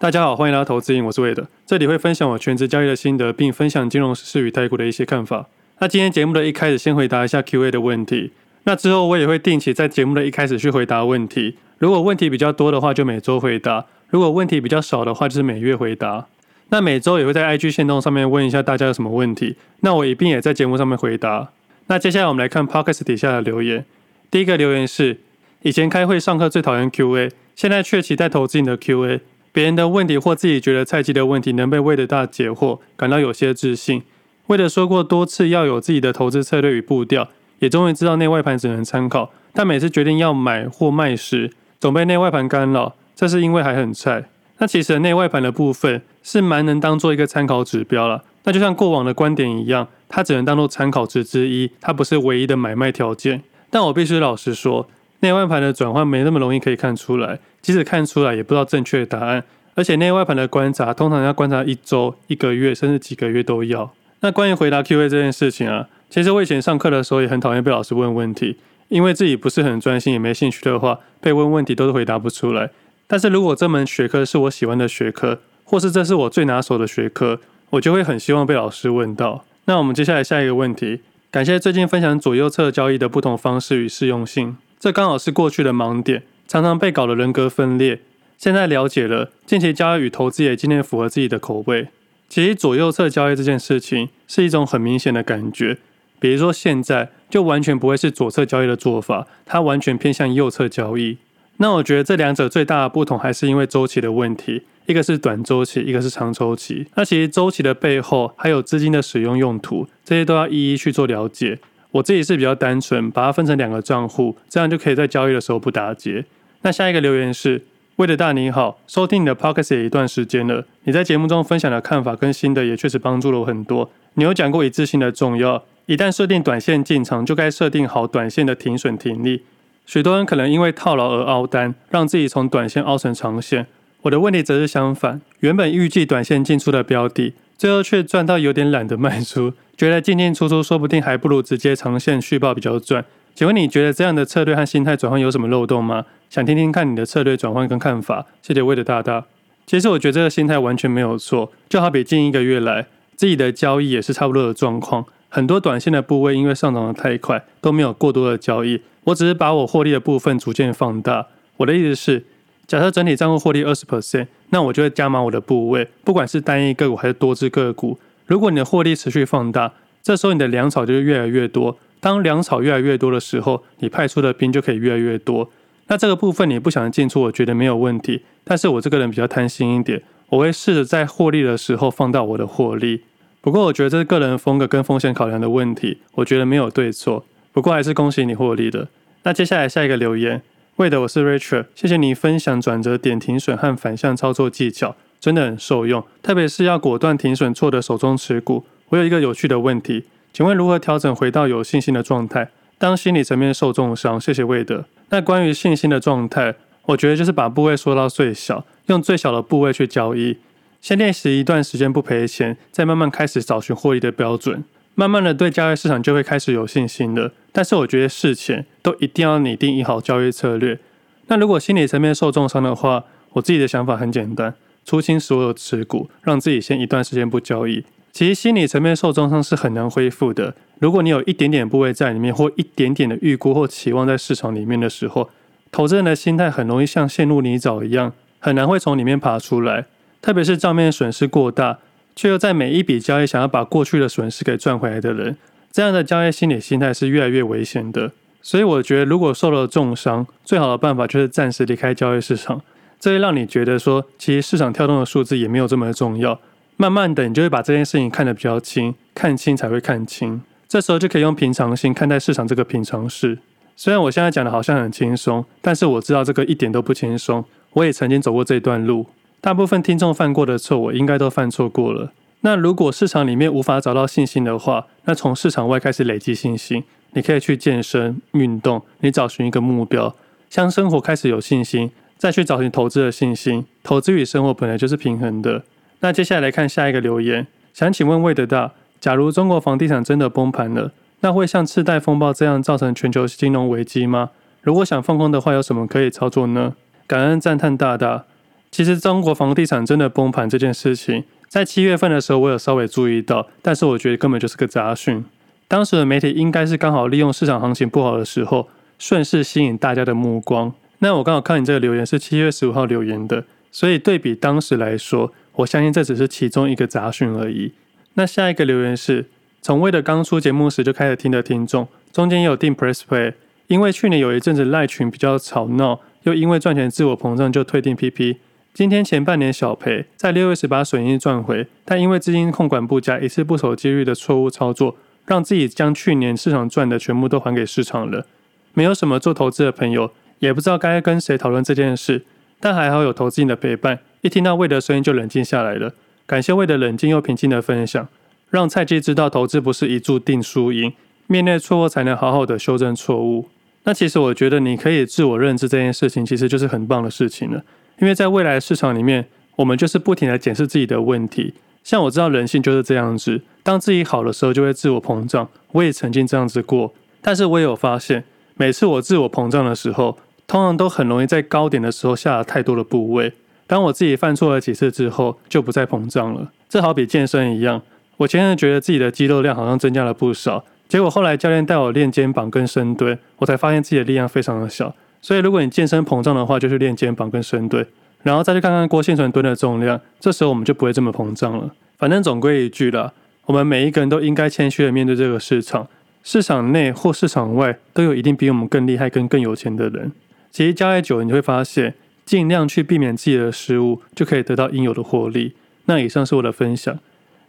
大家好，欢迎来到投资瘾，我是魏德，这里会分享我全职交易的心得，并分享金融时事与台股的一些看法。那今天节目的一开始，先回答一下 Q&A 的问题。那之后我也会定期在节目的一开始去回答问题。如果问题比较多的话，就每周回答；如果问题比较少的话，就是每月回答。那每周也会在 IG 限动上面问一下大家有什么问题，那我一并也在节目上面回答。那接下来我们来看 Podcast 底下的留言。第一个留言是：以前开会上课最讨厌 Q&A，现在却期待投资瘾的 Q&A。别人的问题或自己觉得菜鸡的问题能被魏德大解惑，感到有些自信。魏德说过多次要有自己的投资策略与步调，也终于知道内外盘只能参考，但每次决定要买或卖时，总被内外盘干扰。这是因为还很菜。那其实内外盘的部分是蛮能当做一个参考指标了。那就像过往的观点一样，它只能当做参考值之一，它不是唯一的买卖条件。但我必须老实说。内外盘的转换没那么容易可以看出来，即使看出来也不知道正确的答案。而且内外盘的观察通常要观察一周、一个月，甚至几个月都要。那关于回答 Q&A 这件事情啊，其实我以前上课的时候也很讨厌被老师问问题，因为自己不是很专心也没兴趣的话，被问问题都是回答不出来。但是如果这门学科是我喜欢的学科，或是这是我最拿手的学科，我就会很希望被老师问到。那我们接下来下一个问题，感谢最近分享左右侧交易的不同方式与适用性。这刚好是过去的盲点，常常被搞得人格分裂。现在了解了，近期交易与投资也尽量符合自己的口味。其实左右侧交易这件事情是一种很明显的感觉，比如说现在就完全不会是左侧交易的做法，它完全偏向右侧交易。那我觉得这两者最大的不同还是因为周期的问题，一个是短周期，一个是长周期。那其实周期的背后还有资金的使用用途，这些都要一一去做了解。我自己是比较单纯，把它分成两个账户，这样就可以在交易的时候不打结。那下一个留言是：魏德大你好，收听你的 Podcast 一段时间了，你在节目中分享的看法跟心得也确实帮助了我很多。你有讲过一致性的重要，一旦设定短线进场，就该设定好短线的停损停利。许多人可能因为套牢而凹单，让自己从短线凹成长线。我的问题则是相反，原本预计短线进出的标的，最后却赚到有点懒得卖出，觉得进进出出说不定还不如直接长线续报比较赚。请问你觉得这样的策略和心态转换有什么漏洞吗？想听听看你的策略转换跟看法。谢谢魏的大大。其实我觉得这个心态完全没有错，就好比近一个月来自己的交易也是差不多的状况，很多短线的部位因为上涨的太快都没有过多的交易，我只是把我获利的部分逐渐放大。我的意思是。假设整体账户获利二十 percent，那我就会加码我的部位，不管是单一个股还是多只个股。如果你的获利持续放大，这时候你的粮草就会越来越多。当粮草越来越多的时候，你派出的兵就可以越来越多。那这个部分你不想进出，我觉得没有问题。但是我这个人比较贪心一点，我会试着在获利的时候放大我的获利。不过我觉得这是个人风格跟风险考量的问题，我觉得没有对错。不过还是恭喜你获利的。那接下来下一个留言。为的，我是 Richard，谢谢你分享转折点停损和反向操作技巧，真的很受用。特别是要果断停损错的手中持股。我有一个有趣的问题，请问如何调整回到有信心的状态？当心理层面受重伤，谢谢魏德。那关于信心的状态，我觉得就是把部位缩到最小，用最小的部位去交易，先练习一段时间不赔钱，再慢慢开始找寻获利的标准。慢慢的，对交易市场就会开始有信心了。但是我觉得事前都一定要拟定一好交易策略。那如果心理层面受重伤的话，我自己的想法很简单：出清所有持股，让自己先一段时间不交易。其实心理层面受重伤是很难恢复的。如果你有一点点部位在里面，或一点点的预估或期望在市场里面的时候，投资人的心态很容易像陷入泥沼一样，很难会从里面爬出来。特别是账面损失过大。却又在每一笔交易想要把过去的损失给赚回来的人，这样的交易心理心态是越来越危险的。所以我觉得，如果受了重伤，最好的办法就是暂时离开交易市场。这会让你觉得说，其实市场跳动的数字也没有这么重要。慢慢的，你就会把这件事情看得比较轻，看清才会看清。这时候就可以用平常心看待市场这个平常事。虽然我现在讲的好像很轻松，但是我知道这个一点都不轻松。我也曾经走过这段路。大部分听众犯过的错，我应该都犯错过了。那如果市场里面无法找到信心的话，那从市场外开始累积信心。你可以去健身、运动，你找寻一个目标，向生活开始有信心，再去找寻投资的信心。投资与生活本来就是平衡的。那接下来来看下一个留言，想请问魏德大，假如中国房地产真的崩盘了，那会像次贷风暴这样造成全球金融危机吗？如果想放空的话，有什么可以操作呢？感恩赞叹大大。其实中国房地产真的崩盘这件事情，在七月份的时候我有稍微注意到，但是我觉得根本就是个杂讯。当时的媒体应该是刚好利用市场行情不好的时候，顺势吸引大家的目光。那我刚好看你这个留言是七月十五号留言的，所以对比当时来说，我相信这只是其中一个杂讯而已。那下一个留言是从 Wade 刚出节目时就开始听的听众，中间也有订 Press Play，因为去年有一阵子赖群比较吵闹，又因为赚钱自我膨胀就退订 PP。今天前半年小赔，在六月时把损益赚回，但因为资金控管不佳，一次不守纪律的错误操作。让自己将去年市场赚的全部都还给市场了，没有什么做投资的朋友，也不知道该跟谁讨论这件事，但还好有投资人的陪伴，一听到魏的声音就冷静下来了。感谢魏的冷静又平静的分享，让菜鸡知道投资不是一注定输赢，面对错误才能好好的修正错误。那其实我觉得你可以自我认知这件事情，其实就是很棒的事情了，因为在未来市场里面，我们就是不停的检视自己的问题。像我知道人性就是这样子，当自己好的时候就会自我膨胀，我也曾经这样子过。但是我也有发现，每次我自我膨胀的时候，通常都很容易在高点的时候下了太多的部位。当我自己犯错了几次之后，就不再膨胀了。这好比健身一样，我前阵觉得自己的肌肉量好像增加了不少，结果后来教练带我练肩膀跟深蹲，我才发现自己的力量非常的小。所以如果你健身膨胀的话，就去练肩膀跟深蹲。然后再去看看郭婞淳蹲的重量，这时候我们就不会这么膨胀了。反正总归一句啦，我们每一个人都应该谦虚的面对这个市场，市场内或市场外都有一定比我们更厉害跟更有钱的人。其实交易久了，你会发现，尽量去避免自己的失误，就可以得到应有的获利。那以上是我的分享。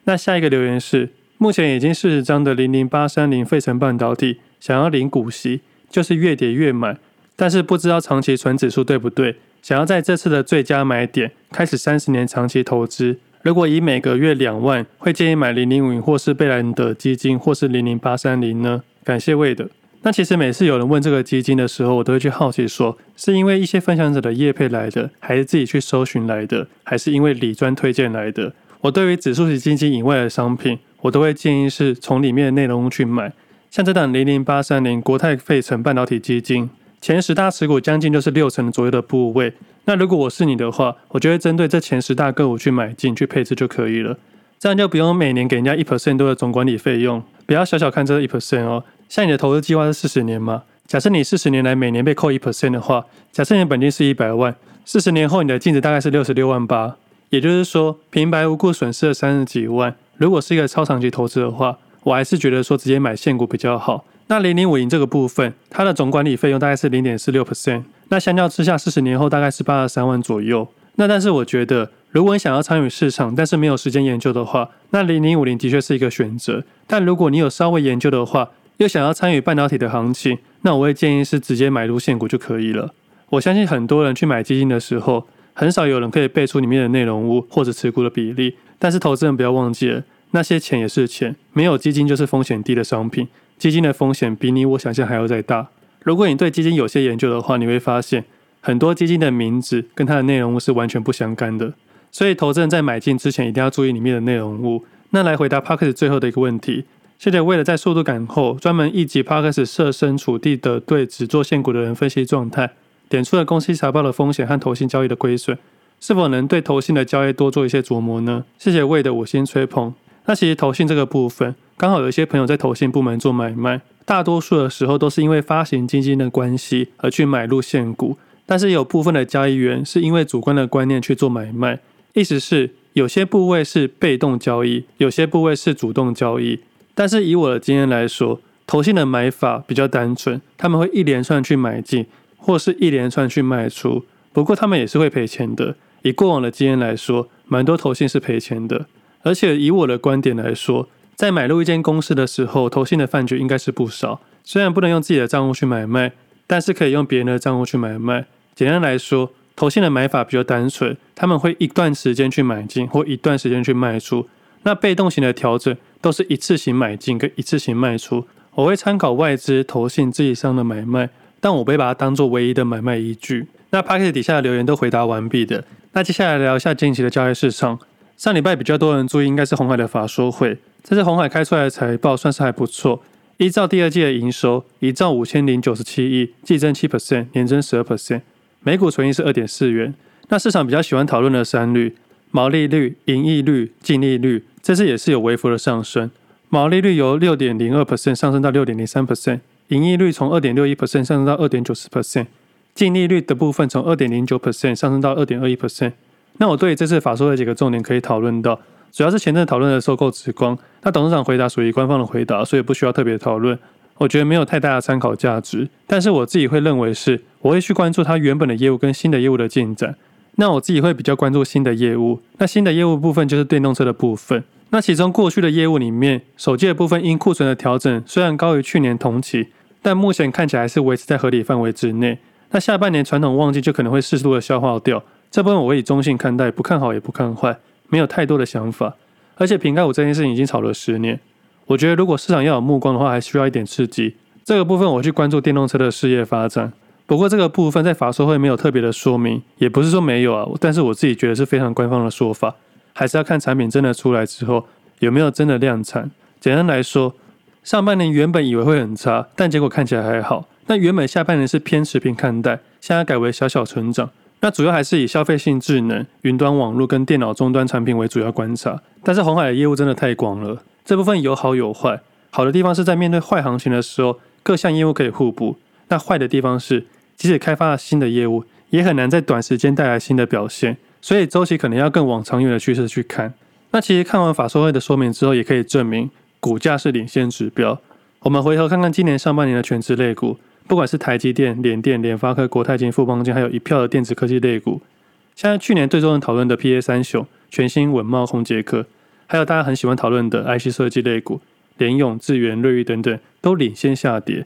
那下一个留言是，目前已经四十张的零零八三零费城半导体，想要领股息，就是越跌越买，但是不知道长期存指数对不对？想要在这次的最佳买点开始三十年长期投资，如果以每个月两万，会建议买零零五零或是贝莱德基金或是零零八三零呢？感谢魏的。那其实每次有人问这个基金的时候，我都会去好奇说，是因为一些分享者的业配来的，还是自己去搜寻来的，还是因为理专推荐来的？我对于指数型基金以外的商品，我都会建议是从里面的内容去买，像这档零零八三零国泰费城半导体基金。前十大持股将近就是六成左右的部位。那如果我是你的话，我就会针对这前十大个股去买进去配置就可以了。这样就不用每年给人家一 percent 多的总管理费用。不要小小看这一 percent 哦。像你的投资计划是四十年吗？假设你四十年来每年被扣一 percent 的话，假设你的本金是一百万，四十年后你的净值大概是六十六万八。也就是说，平白无故损失了三十几万。如果是一个超长期投资的话，我还是觉得说直接买现股比较好。那零零五零这个部分，它的总管理费用大概是零点四六 percent。那相较之下，四十年后大概是八十三万左右。那但是我觉得，如果你想要参与市场，但是没有时间研究的话，那零零五零的确是一个选择。但如果你有稍微研究的话，又想要参与半导体的行情，那我会建议是直接买入现股就可以了。我相信很多人去买基金的时候，很少有人可以背出里面的内容物或者持股的比例。但是投资人不要忘记了，那些钱也是钱，没有基金就是风险低的商品。基金的风险比你我想象还要再大。如果你对基金有些研究的话，你会发现很多基金的名字跟它的内容物是完全不相干的。所以投资人在买进之前一定要注意里面的内容物。那来回答 Podcast 最后的一个问题，谢谢为了在速度感后专门一集 p o d c s 设身处地的对只做现股的人分析状态，点出了公司财报的风险和投信交易的亏损，是否能对投信的交易多做一些琢磨呢？谢谢为的五星吹捧。那其实投信这个部分。刚好有一些朋友在投信部门做买卖，大多数的时候都是因为发行基金的关系而去买入现股，但是有部分的交易员是因为主观的观念去做买卖，意思是有些部位是被动交易，有些部位是主动交易。但是以我的经验来说，投信的买法比较单纯，他们会一连串去买进，或是一连串去卖出，不过他们也是会赔钱的。以过往的经验来说，蛮多投信是赔钱的，而且以我的观点来说。在买入一间公司的时候，投信的饭局应该是不少。虽然不能用自己的账户去买卖，但是可以用别人的账户去买卖。简单来说，投信的买法比较单纯，他们会一段时间去买进，或一段时间去卖出。那被动型的调整都是一次性买进跟一次性卖出。我会参考外资、投信自己上的买卖，但我不会把它当做唯一的买卖依据。那 Podcast 底下的留言都回答完毕的。那接下来聊一下近期的交易市场。上礼拜比较多人注意，应该是红海的法说会。这次红海开出来的财报算是还不错，依照第二季的营收，一兆五千零九十七亿，季增七 percent，年增十二 percent，每股纯益是二点四元。那市场比较喜欢讨论的三率，毛利率、盈利率、净利率，这次也是有微幅的上升。毛利率由六点零二 percent 上升到六点零三 percent，盈利率从二点六一 percent 上升到二点九四 percent，净利率的部分从二点零九 percent 上升到二点二一 percent。那我对这次法说的几个重点可以讨论到，主要是前阵讨论的收购紫光，那董事长回答属于官方的回答，所以不需要特别讨论。我觉得没有太大的参考价值，但是我自己会认为是，我会去关注他原本的业务跟新的业务的进展。那我自己会比较关注新的业务，那新的业务部分就是电动车的部分。那其中过去的业务里面，手机的部分因库存的调整，虽然高于去年同期，但目前看起来是维持在合理范围之内。那下半年传统旺季就可能会适度的消化掉，这部分我会以中性看待，不看好也不看坏，没有太多的想法。而且瓶盖五这件事情已经炒了十年，我觉得如果市场要有目光的话，还需要一点刺激。这个部分我去关注电动车的事业发展。不过这个部分在法说会没有特别的说明，也不是说没有啊，但是我自己觉得是非常官方的说法，还是要看产品真的出来之后有没有真的量产。简单来说，上半年原本以为会很差，但结果看起来还好。那原本下半年是偏持平看待，现在改为小小成长。那主要还是以消费性智能、云端网络跟电脑终端产品为主要观察。但是红海的业务真的太广了，这部分有好有坏。好的地方是在面对坏行情的时候，各项业务可以互补。那坏的地方是。即使开发了新的业务，也很难在短时间带来新的表现，所以周期可能要更往长远的趋势去看。那其实看完法说会的说明之后，也可以证明股价是领先指标。我们回头看看今年上半年的全职类股，不管是台积电、联电、联发科、国泰金、富邦金，还有一票的电子科技类股，像去年最多人讨论的 PA 三雄、全新、稳茂、宏捷克，还有大家很喜欢讨论的 IC 设计类股，联咏、智原、瑞昱等等，都领先下跌。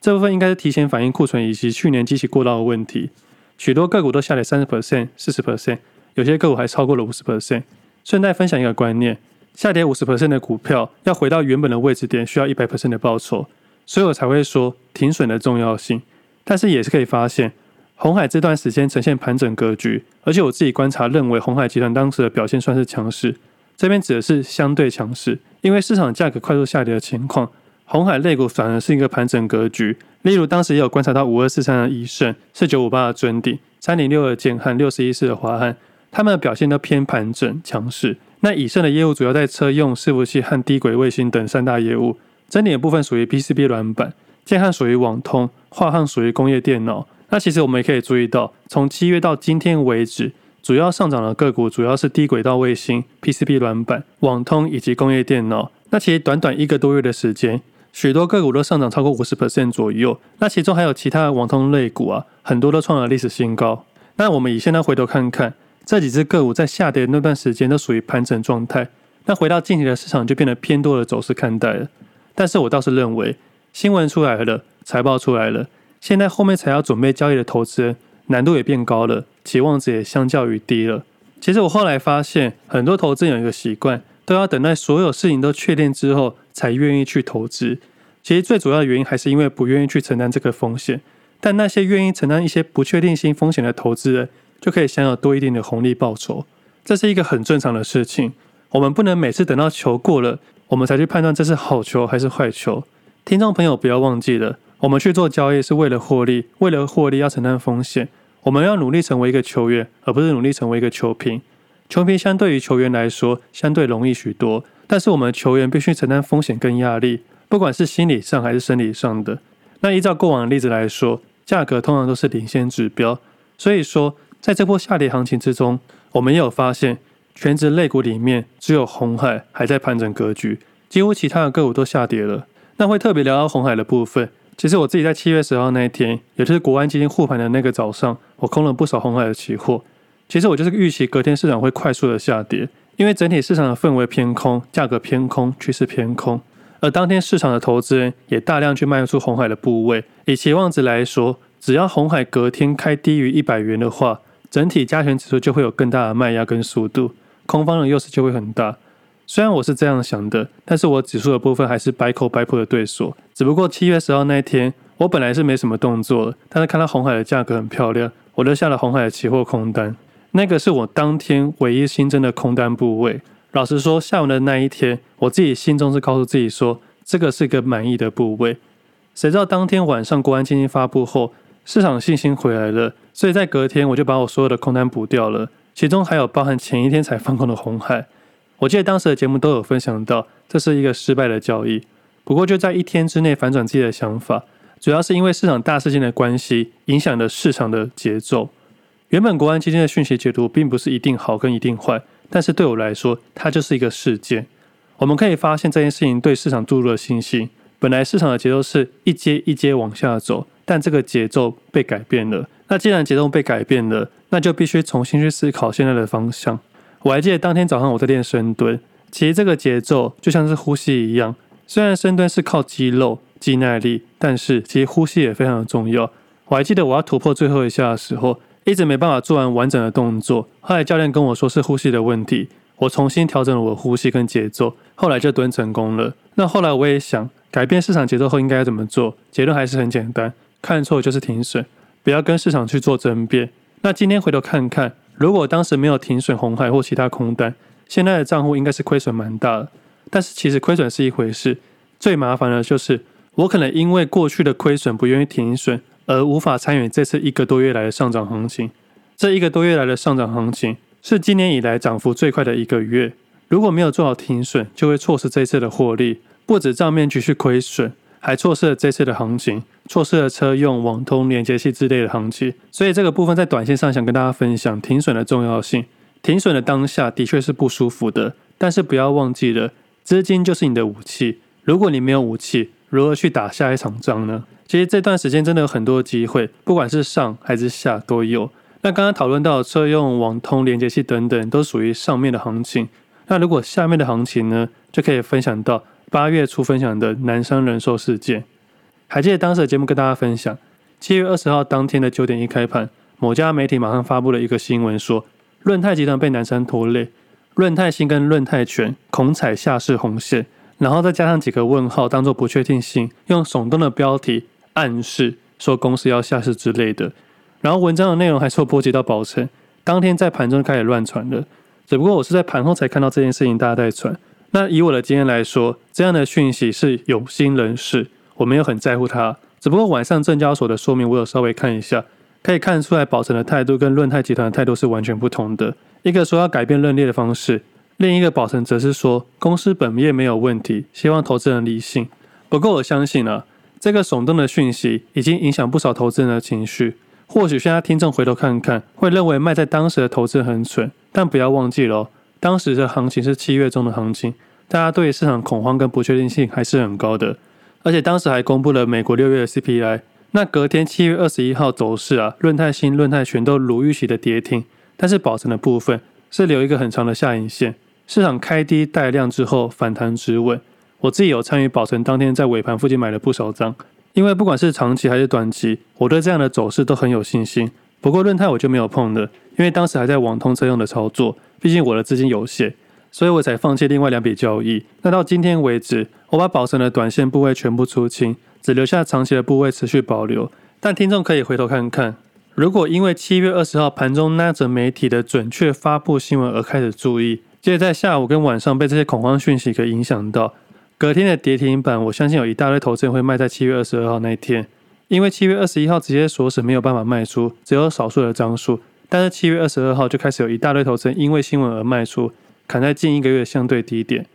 这部分应该是提前反映库存以及去年机器过高的问题，许多个股都下跌三十 percent、四十 percent，有些个股还超过了五十 percent。顺带分享一个观念：下跌五十 percent 的股票要回到原本的位置点，需要一百 percent 的报酬，所以我才会说停损的重要性。但是也是可以发现，红海这段时间呈现盘整格局，而且我自己观察认为红海集团当时的表现算是强势，这边指的是相对强势，因为市场价格快速下跌的情况。红海类股反而是一个盘整格局，例如当时也有观察到五二四三的以盛、四九五八的尊鼎、三零六二的建汉、六十一四的华汉，他们的表现都偏盘整强势。那以盛的业务主要在车用伺服器和低轨卫星等三大业务，尊鼎的部分属于 PCB 软板，建汉属于网通，华汉属于工业电脑。那其实我们也可以注意到，从七月到今天为止，主要上涨的个股主要是低轨道卫星、PCB 软板、网通以及工业电脑。那其实短短一个多月的时间。许多个股都上涨超过五十 percent 左右，那其中还有其他的网通类股啊，很多都创了历史新高。那我们以现在回头看看，这几只个股在下跌的那段时间都属于盘整状态。那回到近期的市场就变得偏多的走势看待了。但是我倒是认为，新闻出来了，财报出来了，现在后面才要准备交易的投资人难度也变高了，期望值也相较于低了。其实我后来发现，很多投资人有一个习惯。都要等待所有事情都确定之后才愿意去投资。其实最主要的原因还是因为不愿意去承担这个风险。但那些愿意承担一些不确定性风险的投资人，就可以享有多一定的红利报酬。这是一个很正常的事情。我们不能每次等到球过了，我们才去判断这是好球还是坏球。听众朋友不要忘记了，我们去做交易是为了获利，为了获利要承担风险。我们要努力成为一个球员，而不是努力成为一个球评。球评相对于球员来说，相对容易许多，但是我们球员必须承担风险跟压力，不管是心理上还是生理上的。那依照过往的例子来说，价格通常都是领先指标，所以说在这波下跌行情之中，我们也有发现，全职类股里面只有红海还在盘整格局，几乎其他的个股都下跌了。那会特别聊到红海的部分，其实我自己在七月十号那一天，也就是国安基金护盘的那个早上，我空了不少红海的期货。其实我就是预期隔天市场会快速的下跌，因为整体市场的氛围偏空，价格偏空，趋势偏空。而当天市场的投资人也大量去卖出红海的部位。以期望值来说，只要红海隔天开低于一百元的话，整体加权指数就会有更大的卖压跟速度，空方的优势就会很大。虽然我是这样想的，但是我指数的部分还是百口百破的对锁。只不过七月十号那一天，我本来是没什么动作的，但是看到红海的价格很漂亮，我就下了红海的期货空单。那个是我当天唯一新增的空单部位。老实说，下午的那一天，我自己心中是告诉自己说，这个是个满意的部位。谁知道当天晚上国安基金发布后，市场信心回来了，所以在隔天我就把我所有的空单补掉了，其中还有包含前一天才放空的红海。我记得当时的节目都有分享到，这是一个失败的交易。不过就在一天之内反转自己的想法，主要是因为市场大事件的关系，影响了市场的节奏。原本国安基金的讯息解读并不是一定好跟一定坏，但是对我来说，它就是一个事件。我们可以发现这件事情对市场注入了信心。本来市场的节奏是一阶一阶往下走，但这个节奏被改变了。那既然节奏被改变了，那就必须重新去思考现在的方向。我还记得当天早上我在练深蹲，其实这个节奏就像是呼吸一样。虽然深蹲是靠肌肉、肌耐力，但是其实呼吸也非常的重要。我还记得我要突破最后一下的时候，一直没办法做完完整的动作。后来教练跟我说是呼吸的问题，我重新调整了我呼吸跟节奏，后来就蹲成功了。那后来我也想改变市场节奏后应该怎么做，结论还是很简单，看错就是停损，不要跟市场去做争辩。那今天回头看看。如果当时没有停损红海或其他空单，现在的账户应该是亏损蛮大的。但是其实亏损是一回事，最麻烦的就是我可能因为过去的亏损不愿意停损，而无法参与这次一个多月来的上涨行情。这一个多月来的上涨行情是今年以来涨幅最快的一个月。如果没有做好停损，就会错失这次的获利，不止账面继续亏损。还错失了这次的行情，错失了车用、网通、连接器之类的行情，所以这个部分在短线上想跟大家分享停损的重要性。停损的当下的确是不舒服的，但是不要忘记了，资金就是你的武器。如果你没有武器，如何去打下一场仗呢？其实这段时间真的有很多机会，不管是上还是下都有。那刚刚讨论到车用、网通、连接器等等，都属于上面的行情。那如果下面的行情呢，就可以分享到。八月初分享的南山人寿事件，还记得当时的节目跟大家分享，七月二十号当天的九点一开盘，某家媒体马上发布了一个新闻，说润泰集团被南山拖累，润泰新跟润泰全恐踩下市红线，然后再加上几个问号当做不确定性，用耸动的标题暗示说公司要下市之类的，然后文章的内容还受波及到宝城，当天在盘中开始乱传了，只不过我是在盘后才看到这件事情，大家在传。那以我的经验来说，这样的讯息是有心人士，我没有很在乎它。只不过晚上证交所的说明，我有稍微看一下，可以看出来宝城的态度跟润泰集团的态度是完全不同的。一个说要改变认列的方式，另一个宝城则是说公司本业没有问题，希望投资人理性。不过我相信啊，这个耸动的讯息已经影响不少投资人的情绪。或许现在听众回头看看，会认为卖在当时的投资很蠢，但不要忘记了。当时的行情是七月中的行情，大家对市场恐慌跟不确定性还是很高的，而且当时还公布了美国六月的 CPI。那隔天七月二十一号走势啊，润泰新、润泰全都如预期的跌停，但是保存的部分是留一个很长的下影线，市场开低带量之后反弹止稳。我自己有参与保存当天在尾盘附近买了不少张，因为不管是长期还是短期，我对这样的走势都很有信心。不过润泰我就没有碰了，因为当时还在网通车用的操作。毕竟我的资金有限，所以我才放弃另外两笔交易。那到今天为止，我把保存的短线部位全部出清，只留下长期的部位持续保留。但听众可以回头看看，如果因为七月二十号盘中那则媒体的准确发布新闻而开始注意，接着在下午跟晚上被这些恐慌讯息给影响到，隔天的跌停板，我相信有一大堆投资人会卖在七月二十二号那一天，因为七月二十一号直接锁死，没有办法卖出，只有少数的张数。但是七月二十二号就开始有一大堆投资人因为新闻而卖出，砍在近一个月相对低点。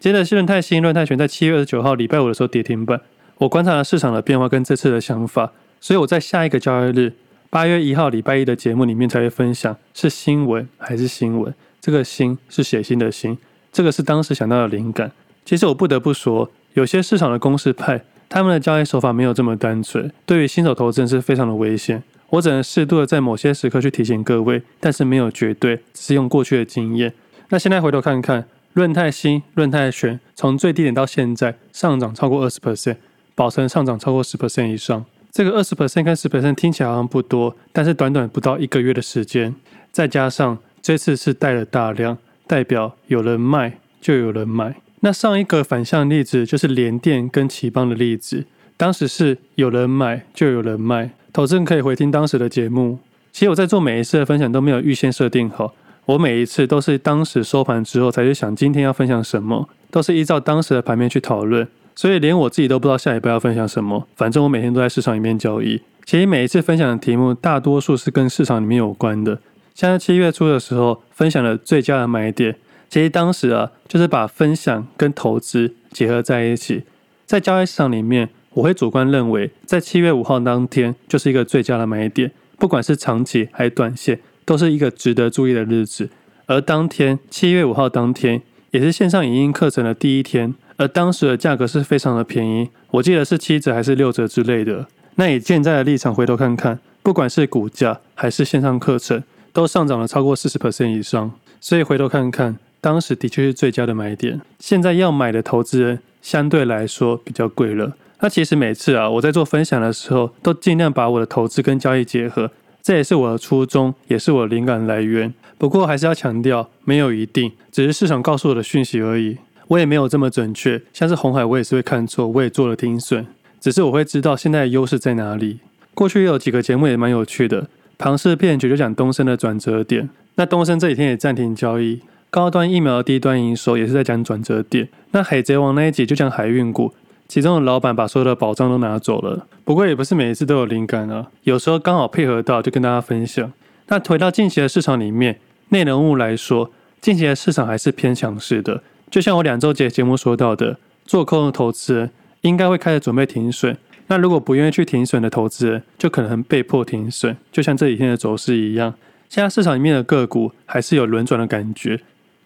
接着，润泰新、润泰全在七月二十九号礼拜五的时候跌停板。我观察了市场的变化跟这次的想法，所以我在下一个交易日八月一号礼拜一的节目里面才会分享是新闻还是新闻。这个“新”是写新的“新”，这个是当时想到的灵感。其实我不得不说，有些市场的公式派，他们的交易手法没有这么单纯，对于新手投资人是非常的危险。我只能适度的在某些时刻去提醒各位，但是没有绝对，只是用过去的经验。那现在回头看看，润泰新、润泰全从最低点到现在上涨超过二十 percent，保诚上涨超过十 percent 以上。这个二十 percent 跟十 percent 听起来好像不多，但是短短不到一个月的时间，再加上这次是带了大量，代表有人卖就有人买。那上一个反向例子就是联电跟頎邦的例子，当时是有人买就有人卖。投资人可以回听当时的节目。其实我在做每一次的分享都没有预先设定好，我每一次都是当时收盘之后才去想今天要分享什么，都是依照当时的盘面去讨论。所以连我自己都不知道下一步要分享什么。反正我每天都在市场里面交易，其实每一次分享的题目，大多数是跟市场里面有关的。像在七月初的时候分享了最佳的买点，其实当时啊，就是把分享跟投资结合在一起。在交易市场里面，我会主观认为，在七月五号当天就是一个最佳的买点，不管是长期还是短线，都是一个值得注意的日子。而当天七月五号当天，也是线上影音课程的第一天，而当时的价格是非常的便宜，我记得是七折还是六折之类的。那以现在的立场回头看看，不管是股价还是线上课程，都上涨了超过四十 percent 以上。所以回头看看，当时的确是最佳的买点。现在要买的投资人相对来说比较贵了。那其实每次啊，我在做分享的时候，都尽量把我的投资跟交易结合，这也是我的初衷，也是我的灵感来源。不过还是要强调，没有一定，只是市场告诉我的讯息而已。我也没有这么准确，像是红海，我也是会看错，我也做了停损，只是我会知道现在的优势在哪里。过去也有几个节目也蛮有趣的，庞氏骗局就讲东升的转折点，那东升这几天也暂停交易。高端疫苗的低端营收也是在讲转折点。那海贼王那一集就讲海运股。其中的老板把所有的宝藏都拿走了，不过也不是每一次都有灵感啊，有时候刚好配合到就跟大家分享。那回到近期的市场里面，内容物来说，近期的市场还是偏强势的。就像我两周节节目说到的，做空的投资人应该会开始准备停损。那如果不愿意去停损的投资人，就可能被迫停损。就像这几天的走势一样，现在市场里面的个股还是有轮转的感觉。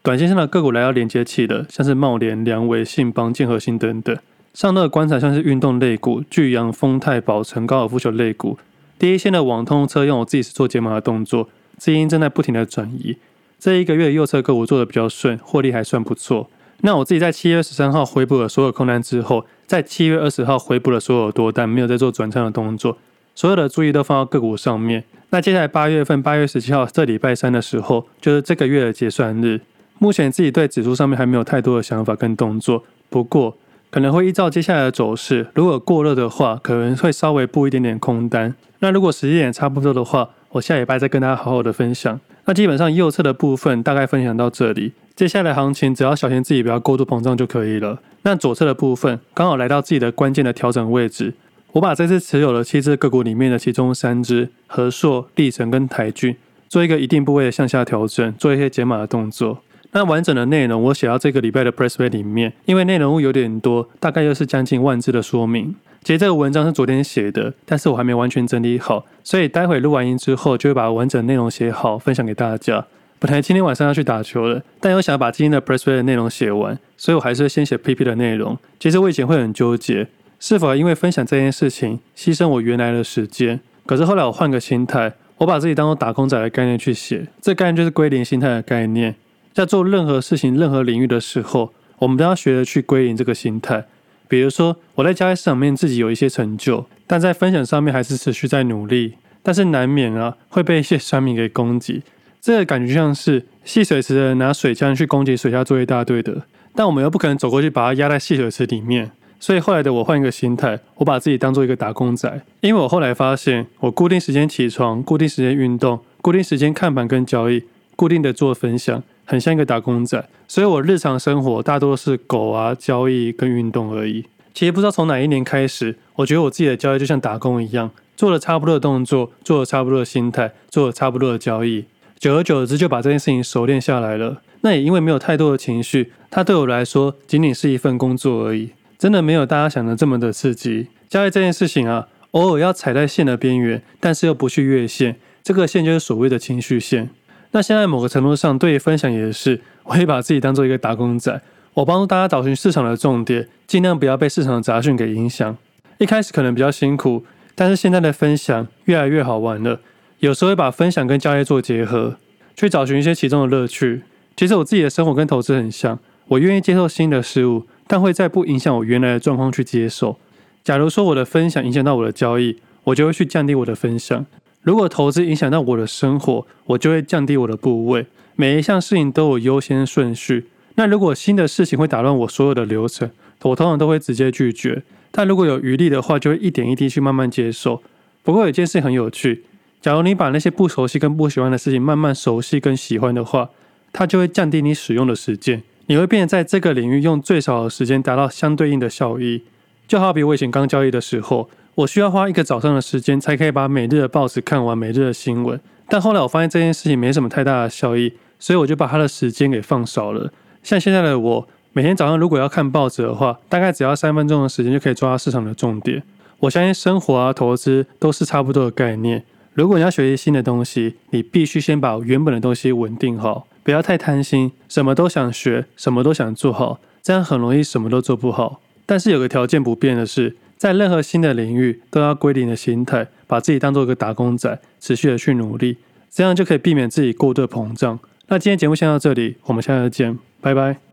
短线上的个股来到连接器的，像是茂联、良维、信邦、建和兴等等。上周的观察像是运动类股，巨阳、丰泰、宝成、高尔夫球类股。第一线的网通车用，我自己是做解码的动作，资金正在不停的转移。这一个月右侧个股做的比较顺，获利还算不错。那我自己在七月十三号回补了所有空单之后，在七月二十号回补了所有多单，没有再做转仓的动作，所有的注意都放到个股上面。那接下来八月份八月十七号这礼拜三的时候，就是这个月的结算日。目前自己对指数上面还没有太多的想法跟动作，不过。可能会依照接下来的走势，如果过热的话，可能会稍微布一点点空单。那如果时间点差不多的话，我下礼拜再跟大家好好的分享。那基本上右侧的部分大概分享到这里，接下来行情只要小心自己不要过度膨胀就可以了。那左侧的部分刚好来到自己的关键的调整位置，我把这次持有的七只个股里面的其中三只和硕、立成跟台郡做一个一定部位的向下调整，做一些减码的动作。那完整的内容我写到这个礼拜的 Press Play 里面，因为内容物有点多，大概又是将近万字的说明。其实这个文章是昨天写的，但是我还没完全整理好，所以待会录完音之后就会把完整内容写好，分享给大家。本来今天晚上要去打球了，但又想要把今天的 Press Play 的内容写完，所以我还是先写 PP 的内容。其实我以前会很纠结，是否因为分享这件事情牺牲我原来的时间。可是后来我换个心态，我把自己当做打工仔的概念去写，这概念就是归零心态的概念。在做任何事情、任何领域的时候，我们都要学着去归零这个心态。比如说，我在交易市场面自己有一些成就，但在分享上面还是持续在努力，但是难免啊会被一些酸民给攻击。这个感觉像是戏水池的人拿水枪去攻击水下作业大队的，但我们又不可能走过去把它压在戏水池里面。所以后来的我换一个心态，我把自己当做一个打工仔，因为我后来发现，我固定时间起床，固定时间运动，固定时间看盘跟交易，固定的做分享。很像一个打工仔，所以我日常生活大多是狗啊、交易跟运动而已。其实不知道从哪一年开始，我觉得我自己的交易就像打工一样，做了差不多的动作，做了差不多的心态，做了差不多的交易，久而久之就把这件事情熟练下来了。那也因为没有太多的情绪，它对我来说仅仅是一份工作而已，真的没有大家想的这么的刺激。交易这件事情啊，偶尔要踩在线的边缘，但是又不去越线，这个线就是所谓的情绪线。那现在某个程度上，对于分享也是，我会把自己当做一个打工仔，我帮助大家找寻市场的重点，尽量不要被市场的杂讯给影响。一开始可能比较辛苦，但是现在的分享越来越好玩了。有时候会把分享跟交易做结合，去找寻一些其中的乐趣。其实我自己的生活跟投资很像，我愿意接受新的事物，但会在不影响我原来的状况去接受。假如说我的分享影响到我的交易，我就会去降低我的分享。如果投资影响到我的生活，我就会降低我的部位。每一项事情都有优先顺序。那如果新的事情会打乱我所有的流程，我通常都会直接拒绝。但如果有余力的话，就会一点一滴去慢慢接受。不过有件事很有趣，假如你把那些不熟悉跟不喜欢的事情慢慢熟悉跟喜欢的话，它就会降低你使用的时间。你会变得在这个领域用最少的时间达到相对应的效益。就好比我以前刚交易的时候，我需要花一个早上的时间才可以把每日的报纸看完，每日的新闻。但后来我发现这件事情没什么太大的效益，所以我就把它的时间给放少了。像现在的我，每天早上如果要看报纸的话，大概只要三分钟的时间就可以抓到市场的重点。我相信生活啊、投资都是差不多的概念。如果你要学习新的东西，你必须先把原本的东西稳定好，不要太贪心，什么都想学，什么都想做好，这样很容易什么都做不好。但是有个条件不变的是，在任何新的领域都要归零的心态，把自己当做一个打工仔，持续的去努力，这样就可以避免自己过度膨胀。那今天节目先到这里，我们下次见，拜拜。